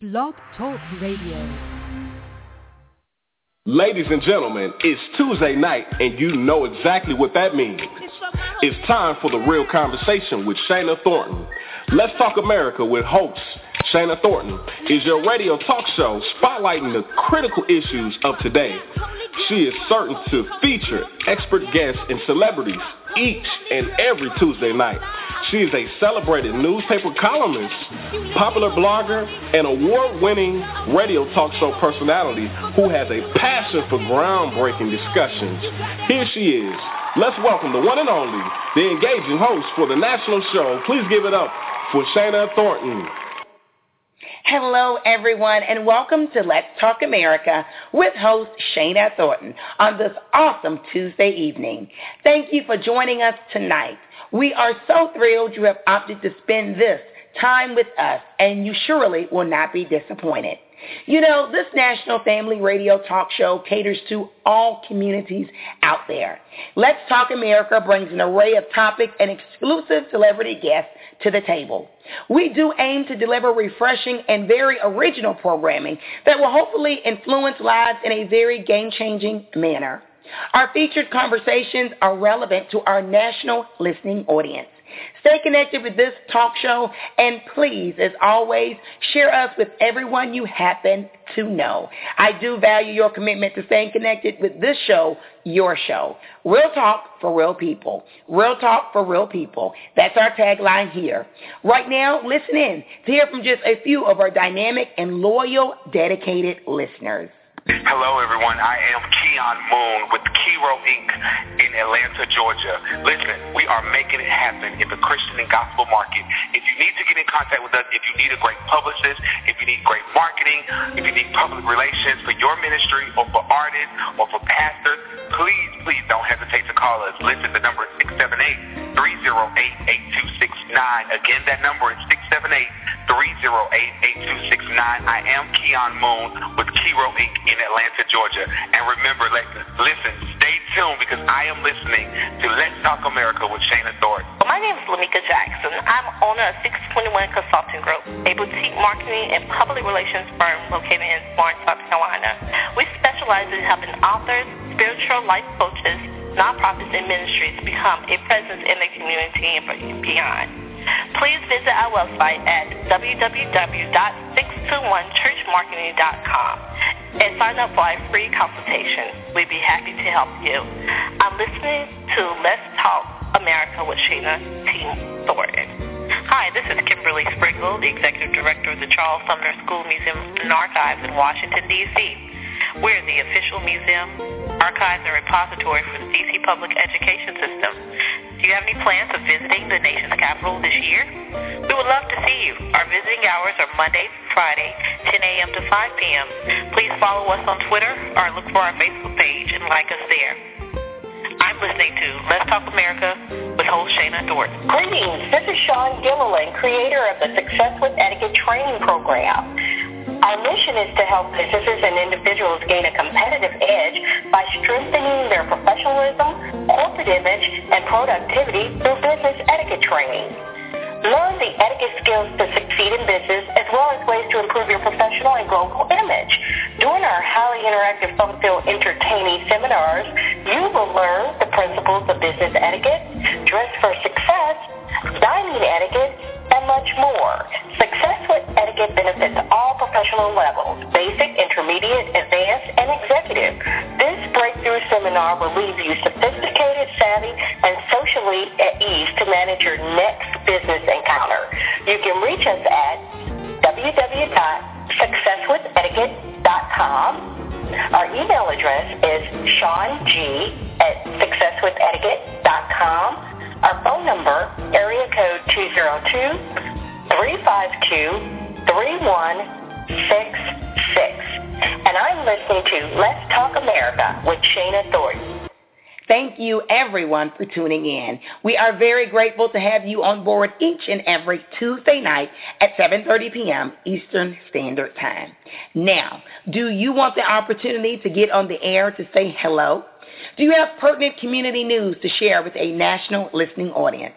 Blog Talk Radio. Ladies and gentlemen, it's Tuesday night and you know exactly what that means. It's time for the real conversation with Shana Thornton. Let's Talk America with host Shana Thornton is your radio talk show spotlighting the critical issues of today. She is certain to feature expert guests and celebrities each and every Tuesday night. She is a celebrated newspaper columnist, popular blogger, and award-winning radio talk show personality who has a passion for groundbreaking discussions. Here she is. Let's welcome the one and only, the engaging host for the national show. Please give it up for Shana Thornton. Hello, everyone, and welcome to Let's Talk America with host Shana Thornton on this awesome Tuesday evening. Thank you for joining us tonight. We are so thrilled you have opted to spend this time with us, and you surely will not be disappointed. You know, this national family radio talk show caters to all communities out there. Let's Talk America brings an array of topics and exclusive celebrity guests to the table. We do aim to deliver refreshing and very original programming that will hopefully influence lives in a very game-changing manner. Our featured conversations are relevant to our national listening audience. Stay connected with this talk show and please, as always, share us with everyone you happen to know. I do value your commitment to staying connected with this show, your show. Real talk for real people. Real talk for real people. That's our tagline here. Right now, listen in to hear from just a few of our dynamic and loyal, dedicated listeners. Hello, everyone. I am Keon Moon with Kiro Inc. in Atlanta, Georgia. Listen, we are making it happen in the Christian and gospel market. If you need to get in contact with us, if you need a great publicist, if you need great marketing, if you need public relations for your ministry or for artists or for pastors, please, please don't hesitate to call us. Listen, the number is 678-308-8269. Again, that number is 678-308-8269. I am Keon Moon with Kiro Inc. in Atlanta, Georgia. And remember, listen, stay tuned because I am listening to Let's Talk America with Shana Thornton. My name is Lamika Jackson. I'm owner of 621 Consulting Group, a boutique marketing and public relations firm located in Florence, South Carolina. We specialize in helping authors, spiritual life coaches, nonprofits, and ministries become a presence in the community and beyond. Please visit our website at www.621churchmarketing.com and sign up for a free consultation. We'd be happy to help you. I'm listening to Let's Talk America with Shana T. Thornton. Hi, this is Kimberly Springle, the Executive Director of the Charles Sumner School Museum and Archives in Washington, D.C. We're the official museum, archives, and repository for the D.C. public education system. Do you have any plans of visiting the nation's capital this year? We would love to see you. Our visiting hours are Monday, through Friday, 10 a.m. to 5 p.m. Please follow us on Twitter or look for our Facebook page and like us there. I'm listening to Let's Talk America with host Shana Thornton. Greetings. This is Sean Gilliland, creator of the Success with Etiquette training program. Our mission is to help businesses and individuals gain a competitive edge by strengthening their professionalism, corporate image, and productivity through business etiquette training. Learn the etiquette skills to succeed in business as well as ways to improve your professional and global image. During our highly interactive fun-filled entertaining seminars, you will learn the principles of business etiquette, dress for success, dining etiquette, and much more. Success with etiquette benefits professional levels, basic, intermediate, advanced, and executive. This breakthrough seminar will leave you sophisticated, savvy, and socially at ease to manage your next business encounter. You can reach us at www.successwithetiquette.com. Our email address is sean at successwithetiquette.com. Our phone number, area code 202-352-3166. And I'm listening to Let's Talk America with Shana Thornton. Thank you everyone for tuning in. We are very grateful to have you on board each and every Tuesday night at 7.30 p.m. Eastern Standard Time. Now, do you want the opportunity to get on the air to say hello? Do you have pertinent community news to share with a national listening audience?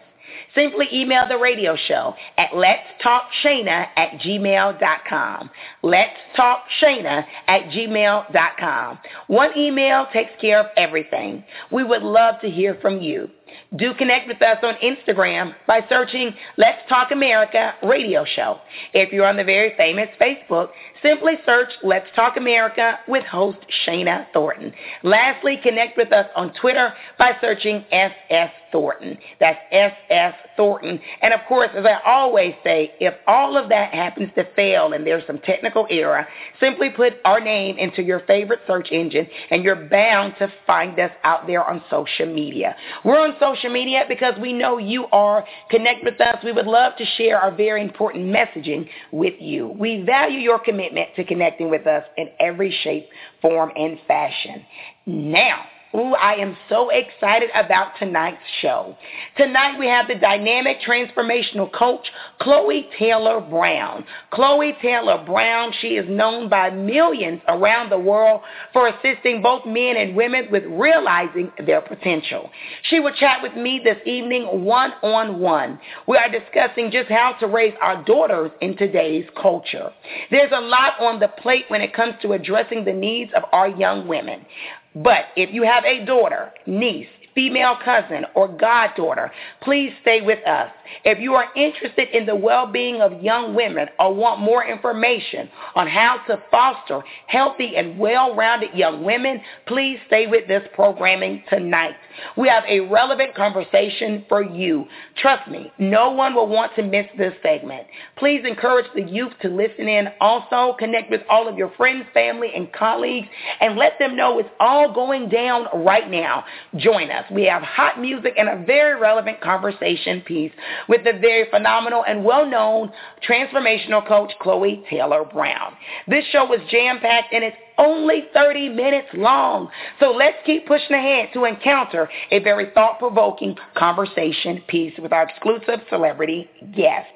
Simply email the radio show at letstalkshana at gmail.com. Let's talk Shana at gmail.com. One email takes care of everything. We would love to hear from you. Do connect with us on Instagram by searching Let's Talk America Radio Show. If you're on the very famous Facebook, simply search Let's Talk America with host Shana Thornton. Lastly, connect with us on Twitter by searching SS Thornton. That's SS Thornton. And of course, as I always say, if all of that happens to fail and there's some technical error, simply put our name into your favorite search engine and you're bound to find us out there on social media. We're on social media because we know you are. Connect with us. We would love to share our very important messaging with you. We value your commitment to connecting with us in every shape, form, and fashion. Now, Ooh, I am so excited about tonight's show. Tonight we have the dynamic transformational coach, Chloe Taylor Brown. Chloe Taylor Brown, she is known by millions around the world for assisting both men and women with realizing their potential. She will chat with me this evening one-on-one. We are discussing just how to raise our daughters in today's culture. There's a lot on the plate when it comes to addressing the needs of our young women. But if you have a daughter, niece, female cousin, or goddaughter, please stay with us. If you are interested in the well-being of young women or want more information on how to foster healthy and well-rounded young women, please stay with this programming tonight. We have a relevant conversation for you. Trust me, no one will want to miss this segment. Please encourage the youth to listen in. Also, connect with all of your friends, family, and colleagues, and let them know it's all going down right now. Join us. We have hot music and a very relevant conversation piece with the very phenomenal and well-known transformational coach, Chloe Taylor Brown. This show was jam-packed and it's only 30 minutes long. So let's keep pushing ahead to encounter a very thought-provoking conversation piece with our exclusive celebrity guest.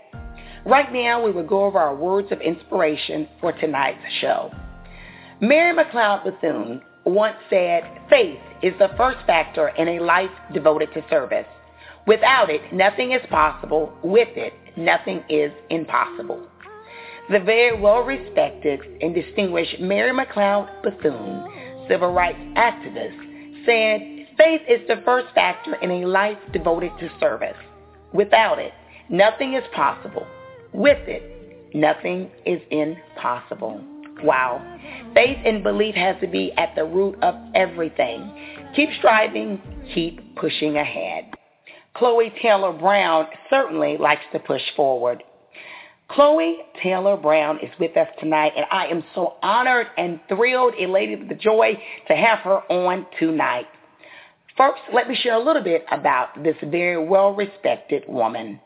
Right now, we will go over our words of inspiration for tonight's show. Mary McLeod Bethune once said, faith is the first factor in a life devoted to service. Without it, nothing is possible. With it, nothing is impossible. The very well-respected and distinguished Mary McLeod Bethune, civil rights activist, said, faith is the first factor in a life devoted to service. Without it, nothing is possible. With it, nothing is impossible. Wow. Faith and belief has to be at the root of everything. Keep striving, keep pushing ahead. Chloe Taylor Brown certainly likes to push forward. Chloe Taylor Brown is with us tonight, and I am so honored and thrilled, elated with the joy to have her on tonight. First, let me share a little bit about this very well-respected woman.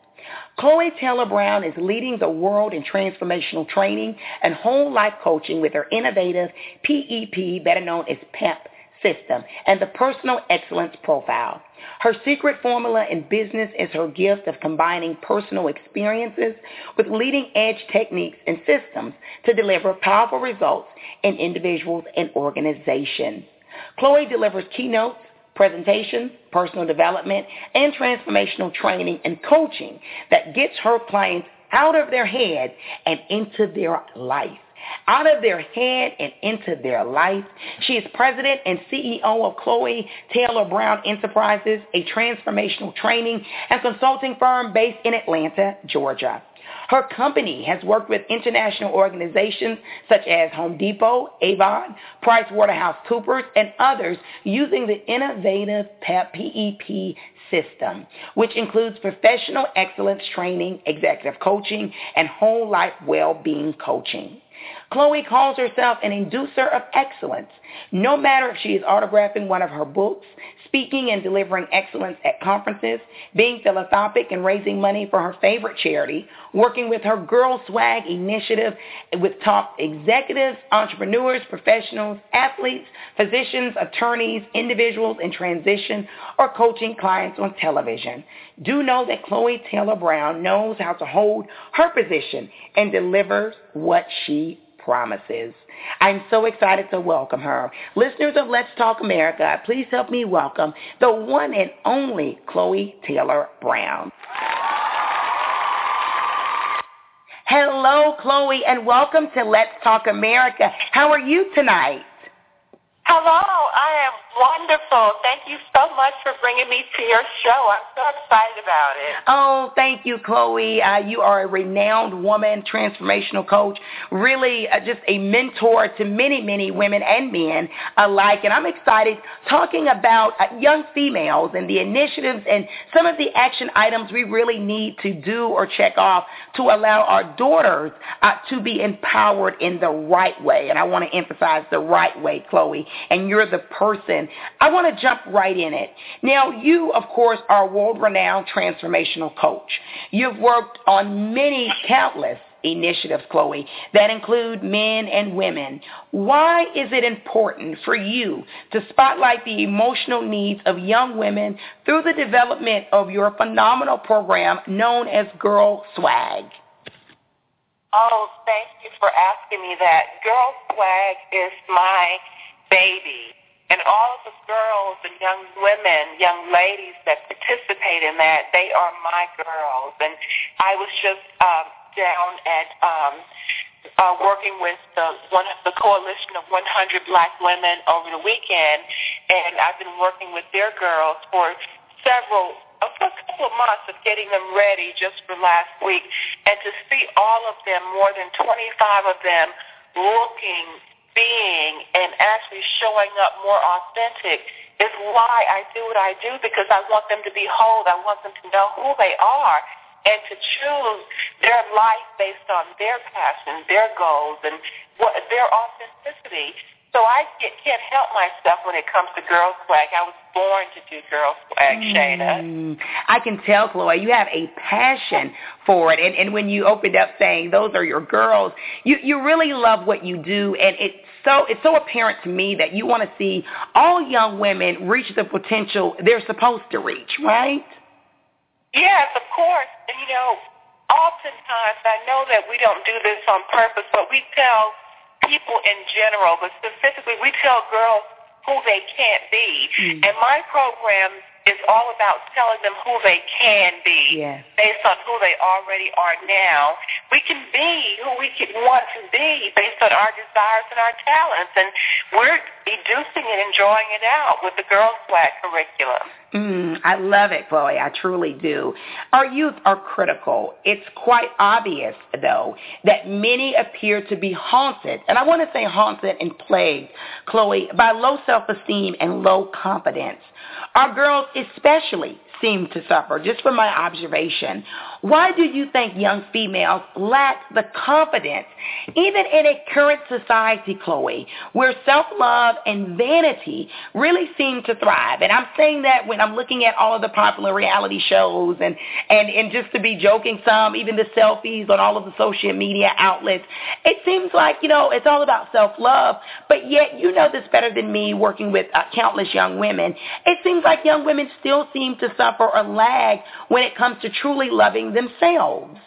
Chloe Taylor Brown is leading the world in transformational training and whole life coaching with her innovative PEP, better known as PEP system, and the personal excellence profile. Her secret formula in business is her gift of combining personal experiences with leading edge techniques and systems to deliver powerful results in individuals and organizations. Chloe delivers keynotes, presentations, personal development, and transformational training and coaching that gets her clients out of their head and into their life out of their head and into their life. She is president and CEO of Chloe Taylor Brown Enterprises, a transformational training and consulting firm based in Atlanta, Georgia. Her company has worked with international organizations such as Home Depot, Avon, PricewaterhouseCoopers, and others using the innovative PEP, system, which includes professional excellence training, executive coaching, and whole life well-being coaching. Chloe calls herself an inducer of excellence. No matter if she is autographing one of her books, speaking and delivering excellence at conferences, being philanthropic and raising money for her favorite charity, working with her Girl Swag initiative with top executives, entrepreneurs, professionals, athletes, physicians, attorneys, individuals in transition, or coaching clients on television. Do know that Chloe Taylor Brown knows how to hold her position and delivers what she promises. I'm so excited to welcome her. Listeners of Let's Talk America, please help me welcome the one and only Chloe Taylor Brown. Hello, Chloe, and welcome to Let's Talk America. How are you tonight? Hello, I am wonderful. Thank you so much for bringing me to your show. I'm so excited about it. Oh, thank you, Chloe. Uh, you are a renowned woman, transformational coach, really uh, just a mentor to many, many women and men alike. And I'm excited talking about uh, young females and the initiatives and some of the action items we really need to do or check off to allow our daughters uh, to be empowered in the right way. And I want to emphasize the right way, Chloe. And you're the person I want to jump right in it. Now, you, of course, are a world-renowned transformational coach. You've worked on many countless initiatives, Chloe, that include men and women. Why is it important for you to spotlight the emotional needs of young women through the development of your phenomenal program known as Girl Swag? Oh, thank you for asking me that. Girl Swag is my baby. And all of the girls and young women, young ladies that participate in that, they are my girls. And I was just um, down at um, uh, working with the one the coalition of 100 Black women over the weekend, and I've been working with their girls for several a couple of months of getting them ready just for last week, and to see all of them, more than 25 of them, looking being and actually showing up more authentic is why I do what I do because I want them to be whole. I want them to know who they are and to choose their life based on their passion, their goals, and what, their authenticity. So I get, can't help myself when it comes to girl swag. I was born to do girl swag, Shana. Mm, I can tell, Chloe, you have a passion for it. And, and when you opened up saying those are your girls, you, you really love what you do. And it's so, it's so apparent to me that you want to see all young women reach the potential they're supposed to reach, right? Yes, of course. And, you know, oftentimes I know that we don't do this on purpose, but we tell people in general, but specifically we tell girls who they can't be. Mm. And my program is all about telling them who they can be yes. based on who they already are now. We can be who we can want to be based on our desires and our talents. And we're educing it and enjoying it out with the Girl Swag curriculum. Mm, I love it, Chloe. I truly do. Our youth are critical. It's quite obvious, though, that many appear to be haunted, and I want to say haunted and plagued, Chloe, by low self-esteem and low confidence. Our girls especially seem to suffer, just from my observation. Why do you think young females lack the confidence, even in a current society, Chloe, where self-love and vanity really seem to thrive? And I'm saying that when I'm looking at all of the popular reality shows and, and, and just to be joking some, even the selfies on all of the social media outlets, it seems like, you know, it's all about self-love, but yet you know this better than me working with uh, countless young women. It seems like young women still seem to suffer or a lag when it comes to truly loving themselves.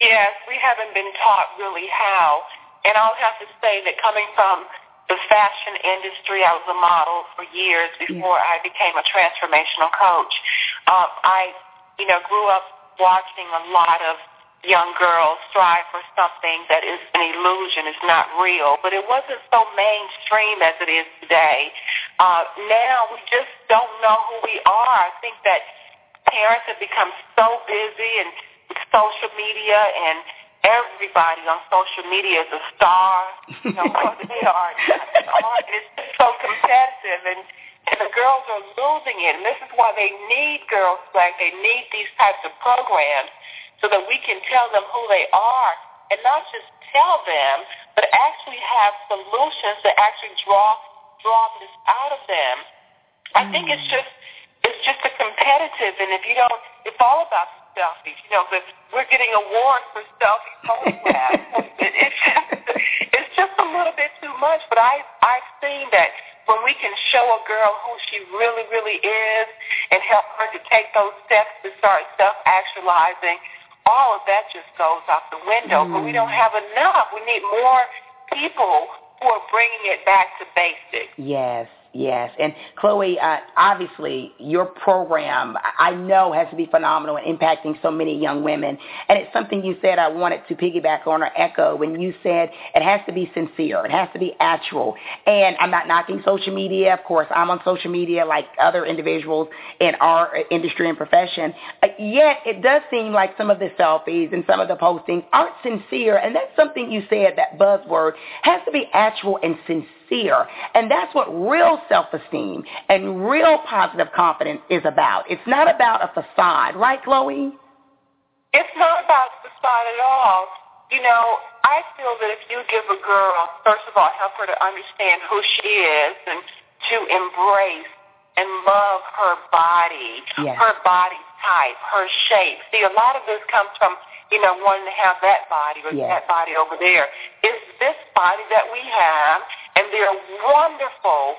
Yes, we haven't been taught really how. And I'll have to say that coming from the fashion industry, I was a model for years before I became a transformational coach. Um, I, you know, grew up watching a lot of young girls strive for something that is an illusion, is not real. But it wasn't so mainstream as it is today. Uh, now we just don't know who we are. I think that parents have become so busy and social media and everybody on social media is a star. You know, they are. It's so competitive and and the girls are losing it. And this is why they need girls like they need these types of programs so that we can tell them who they are and not just tell them, but actually have solutions that actually draw draw this out of them. I think it's mm. just it's just a competitive, and if you don't, it's all about selfies. You know, but we're getting awards for selfie photographs. Oh, it, it's just it's just a little bit too much. But I I've seen that when we can show a girl who she really really is and help her to take those steps to start self actualizing, all of that just goes out the window. Mm. But we don't mm. have enough. We need more people who are bringing it back to basics. Yes. Yes. And Chloe, uh, obviously, your program, I know, has to be phenomenal in impacting so many young women. And it's something you said I wanted to piggyback on or echo when you said it has to be sincere, it has to be actual. And I'm not knocking social media. Of course, I'm on social media like other individuals in our industry and profession. Uh, yet, it does seem like some of the selfies and some of the postings aren't sincere. And that's something you said, that buzzword, has to be actual and sincere. And that's what real self-esteem and real positive confidence is about. It's not about a facade, right, Chloe? It's not about facade at all. You know, I feel that if you give a girl, first of all, help her to understand who she is and to embrace and love her body, yes. her body type, her shape. See, a lot of this comes from you know, wanting to have that body or yes. that body over there. It's this body that we have, and there are wonderful,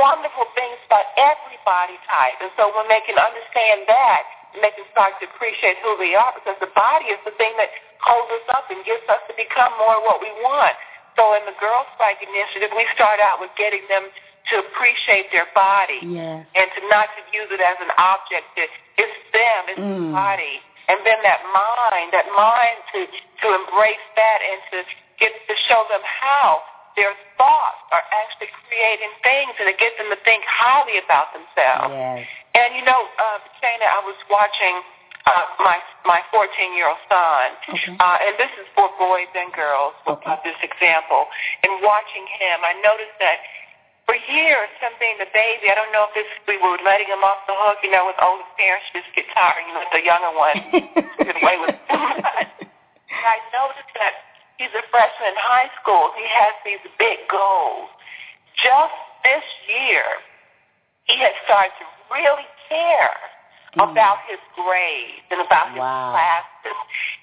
wonderful things about every body type. And so when they can understand that, they can start to appreciate who they are because the body is the thing that holds us up and gets us to become more what we want. So in the Girl Swag Initiative, we start out with getting them to appreciate their body yes. and to not to use it as an object. It's them, it's mm. the body and then that mind, that mind to to embrace that and to get to show them how their thoughts are actually creating things and to get them to think highly about themselves. Yes. And you know, uh, Shana, I was watching uh, my my 14 year old son, okay. uh, and this is for boys and girls. Okay. Uh, this example, and watching him, I noticed that for years, him being the baby, I don't know if this we were letting him off the hook. You know, with older parents, just get tired. You let the younger one get away with it. and I noticed that he's a freshman in high school. He has these big goals. Just this year, he has started to really care. About his grades and about his wow. classes.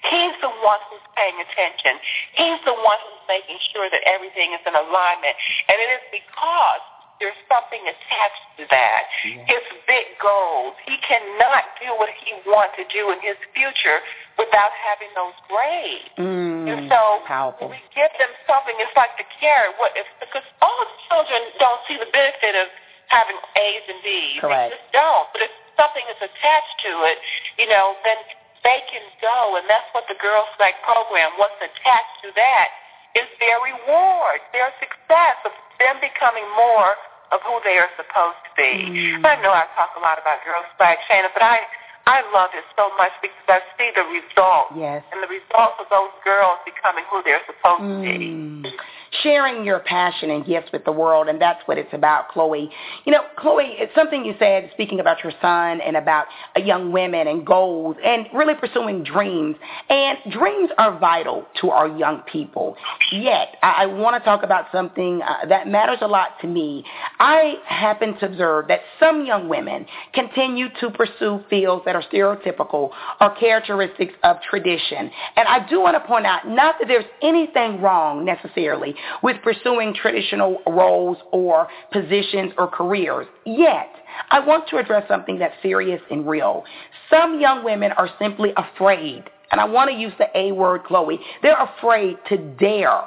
He's the one who's paying attention. He's the one who's making sure that everything is in alignment. And it is because there's something attached to that. Yeah. His big goals. He cannot do what he wants to do in his future without having those grades. Mm, and so powerful. we give them something. It's like the carrot. What if, because all children don't see the benefit of having A's and B's. Correct. They just don't. But if something is attached to it, you know, then they can go, and that's what the Girl Swag program, what's attached to that is their reward, their success of them becoming more of who they are supposed to be. Mm. I know I talk a lot about Girl Swag, Shana, but I I love it so much because I see the results. Yes. And the results of those girls becoming who they're supposed mm. to be sharing your passion and gifts with the world, and that's what it's about, Chloe. You know, Chloe, it's something you said speaking about your son and about young women and goals and really pursuing dreams. And dreams are vital to our young people. Yet, I, I want to talk about something uh, that matters a lot to me. I happen to observe that some young women continue to pursue fields that are stereotypical or characteristics of tradition. And I do want to point out, not that there's anything wrong necessarily with pursuing traditional roles or positions or careers. Yet, I want to address something that's serious and real. Some young women are simply afraid, and I want to use the A word, Chloe. They're afraid to dare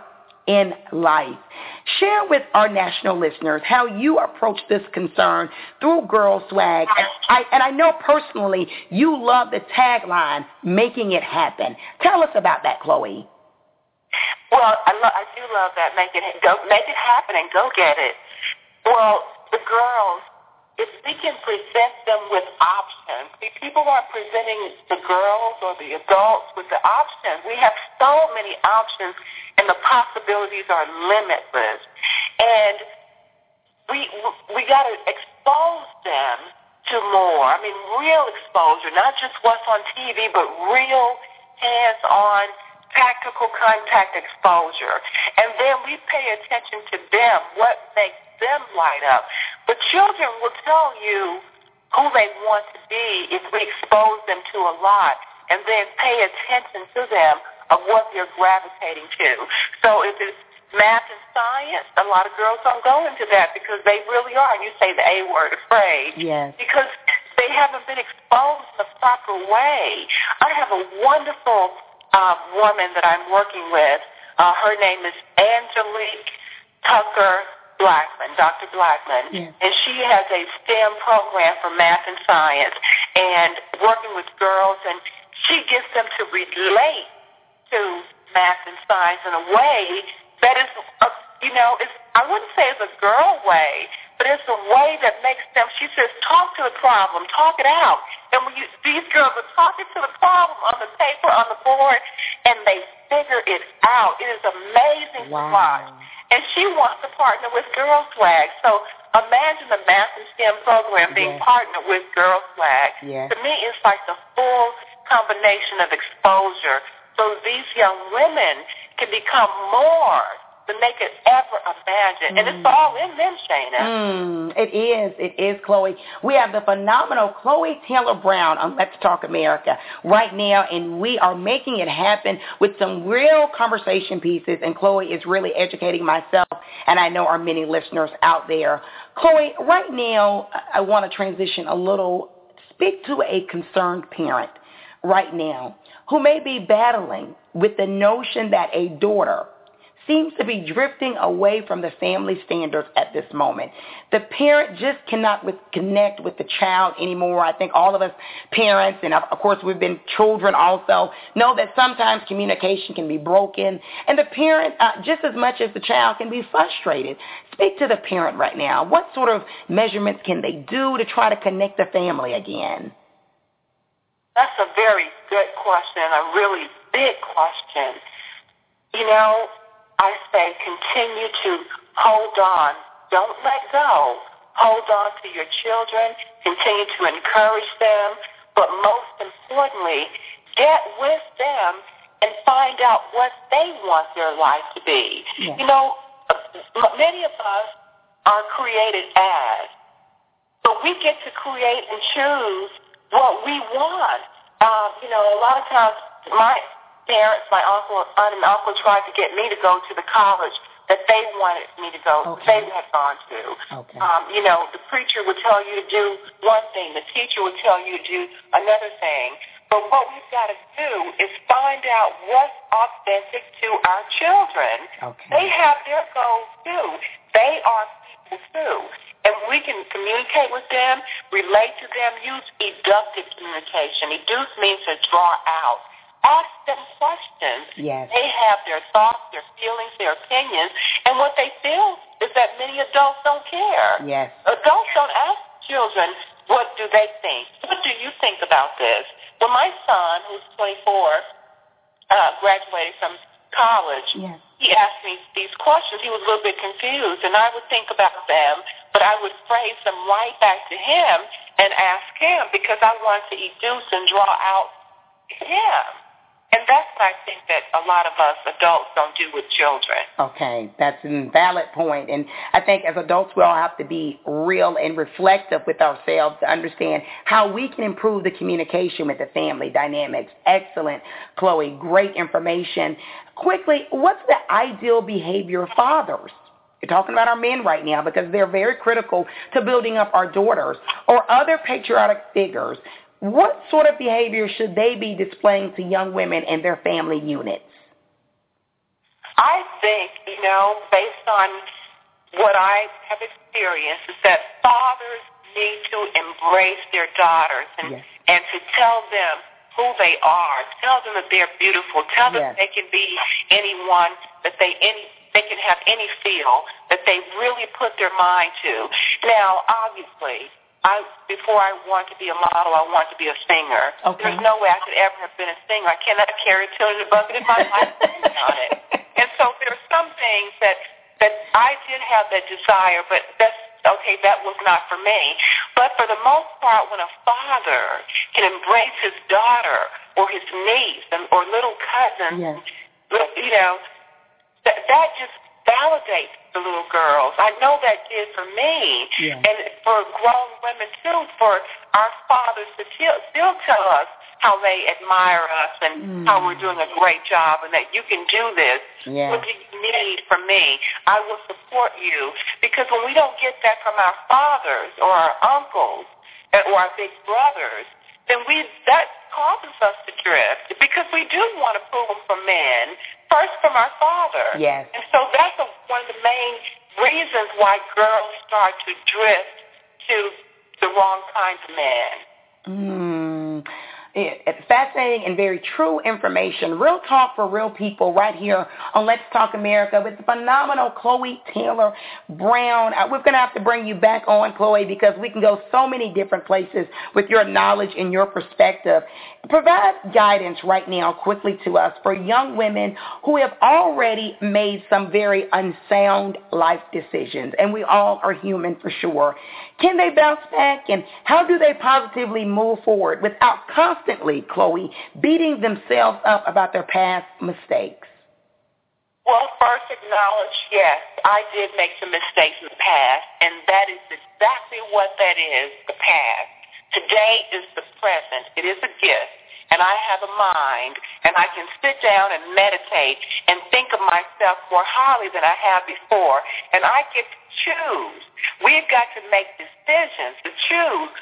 in life. Share with our national listeners how you approach this concern through Girl Swag. And I, and I know personally you love the tagline, making it happen. Tell us about that, Chloe. Well, I, lo- I do love that. Make it go, make it happen, and go get it. Well, the girls, if we can present them with options, see, people aren't presenting the girls or the adults with the options. We have so many options, and the possibilities are limitless. And we we got to expose them to more. I mean, real exposure, not just what's on TV, but real hands-on tactical contact exposure. And then we pay attention to them, what makes them light up. But children will tell you who they want to be if we expose them to a lot and then pay attention to them of what they're gravitating to. So if it's math and science, a lot of girls don't go into that because they really are, and you say the A word, afraid. Yes. Because they haven't been exposed the proper way. I have a wonderful uh, woman that I'm working with. Uh, her name is Angelique Tucker Blackman, Dr. Blackman, yes. and she has a STEM program for math and science and working with girls, and she gets them to relate to math and science in a way that is, a, you know, is I wouldn't say it's a girl way, but it's a way that makes them. She says, talk to the problem, talk it out. And when you, these girls are talking to the problem on the paper, on the board, and they figure it out. It is amazing wow. to watch. And she wants to partner with Girl Swag. So imagine the Math and STEM program being yes. partnered with Girl Swag. Yes. To me, it's like the full combination of exposure so these young women can become more than they could ever imagine. And it's all in them, Shana. Mm, it is. It is, Chloe. We have the phenomenal Chloe Taylor Brown on Let's Talk America right now, and we are making it happen with some real conversation pieces, and Chloe is really educating myself, and I know our many listeners out there. Chloe, right now, I want to transition a little, speak to a concerned parent right now who may be battling with the notion that a daughter seems to be drifting away from the family standards at this moment. The parent just cannot with, connect with the child anymore. I think all of us parents, and of, course we've been children also, know that sometimes communication can be broken, and the parent, uh, just as much as the child, can be frustrated. Speak to the parent right now. What sort of measurements can they do to try to connect the family again? That's a very good question, a really big question. You know, I say continue to hold on. Don't let go. Hold on to your children. Continue to encourage them. But most importantly, get with them and find out what they want their life to be. Yeah. You know, many of us are created as. So we get to create and choose what we want. Um, you know, a lot of times my parents, my uncle, aunt, and uncle tried to get me to go to the college that they wanted me to go, okay. they had gone to. Okay. Um, you know, the preacher would tell you to do one thing, the teacher would tell you to do another thing. But what we've got to do is find out what's authentic to our children. Okay. They have their goals too. They are people too. And we can communicate with them, relate to them, use eductive communication. Educe means to draw out. Ask them questions. Yes. They have their thoughts, their feelings, their opinions, and what they feel is that many adults don't care. Yes. Adults don't ask children, what do they think? What do you think about this? When my son, who's 24, uh, graduated from college, yes. he asked me these questions. He was a little bit confused, and I would think about them, but I would phrase them right back to him and ask him because I wanted to educe and draw out him. And that's what I think that a lot of us adults don't do with children. Okay, that's a valid point. And I think as adults, we all have to be real and reflective with ourselves to understand how we can improve the communication with the family dynamics. Excellent, Chloe. Great information. Quickly, what's the ideal behavior of fathers? You're talking about our men right now because they're very critical to building up our daughters or other patriotic figures what sort of behavior should they be displaying to young women and their family units? I think, you know, based on what I have experienced, is that fathers need to embrace their daughters and, yes. and to tell them who they are. Tell them that they're beautiful. Tell them yes. they can be anyone, that they any they can have any feel that they really put their mind to. Now, obviously, I before I want to be a model, I want to be a singer. Okay. There's no way I could ever have been a singer. I cannot carry a tune in a bucket if my life on it. And so there are some things that that I did have that desire, but that's okay. That was not for me. But for the most part, when a father can embrace his daughter or his niece and, or little cousin, yes. you know, that that just validates the little girls. I know that did for me, yeah. and for grown women too. For our fathers to still, still tell us how they admire us and mm. how we're doing a great job, and that you can do this. Yeah. What do you need from me? I will support you. Because when we don't get that from our fathers or our uncles or our big brothers, then we that causes us to drift because we do want approval from men, first from our father. Yes. And so that's a, one of the main reasons why girls start to drift to the wrong kinds of men. Mm. It's fascinating and very true information. Real talk for real people right here on Let's Talk America with the phenomenal Chloe Taylor Brown. Uh, we're going to have to bring you back on, Chloe, because we can go so many different places with your knowledge and your perspective. Provide guidance right now quickly to us for young women who have already made some very unsound life decisions, and we all are human for sure. Can they bounce back, and how do they positively move forward without constantly, Chloe, beating themselves up about their past mistakes? Well, first acknowledge, yes, I did make some mistakes in the past, and that is exactly what that is, the past. Today is the present. It is a gift. And I have a mind, and I can sit down and meditate and think of myself more highly than I have before. And I get to choose. We've got to make decisions to choose.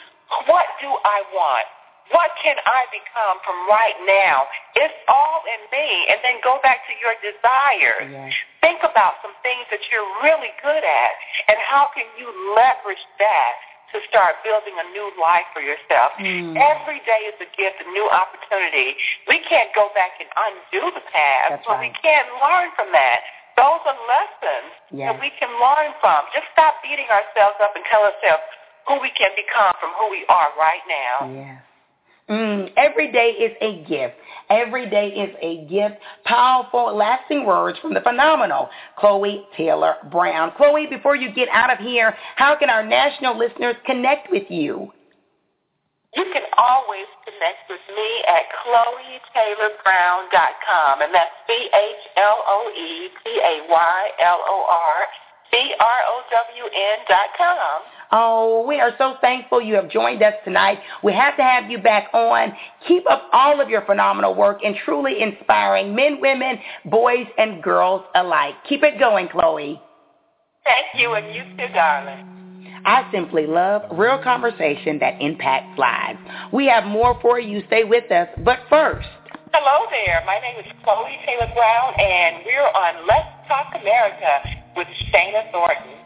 What do I want? What can I become from right now? It's all in me. And then go back to your desires. Yes. Think about some things that you're really good at and how can you leverage that to start building a new life for yourself. Mm. Every day is a gift, a new opportunity. We can't go back and undo the past, That's but right. we can learn from that. Those are lessons that we can learn from. Just stop beating ourselves up and tell ourselves who we can become from who we are right now. Yes. Mm, every day is a gift. Every day is a gift. Powerful, lasting words from the phenomenal Chloe Taylor Brown. Chloe, before you get out of here, how can our national listeners connect with you? You can always connect with me at chloetaylor.brown.com, and that's C-H-L-O-E-T-A-Y-L-O-R B-R-O-W-N dot com. Oh, we are so thankful you have joined us tonight. We have to have you back on. Keep up all of your phenomenal work and truly inspiring men, women, boys, and girls alike. Keep it going, Chloe. Thank you, and you too, darling. I simply love real conversation that impacts lives. We have more for you. Stay with us. But first, Hello there. My name is Chloe Taylor Brown, and we're on Let's Talk America with Shana Thornton.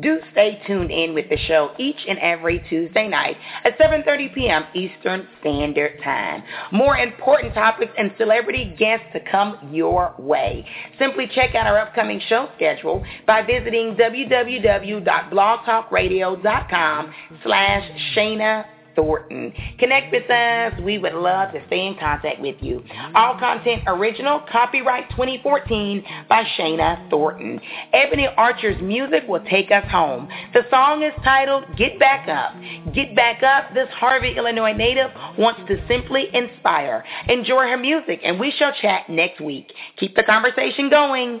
Do stay tuned in with the show each and every Tuesday night at 7.30 p.m. Eastern Standard Time. More important topics and celebrity guests to come your way. Simply check out our upcoming show schedule by visiting www.blogtalkradio.com slash Shana Thornton. Connect with us. We would love to stay in contact with you. All content original, copyright 2014 by Shana Thornton. Ebony Archer's music will take us home. The song is titled Get Back Up. Get Back Up, this Harvey, Illinois native wants to simply inspire. Enjoy her music and we shall chat next week. Keep the conversation going.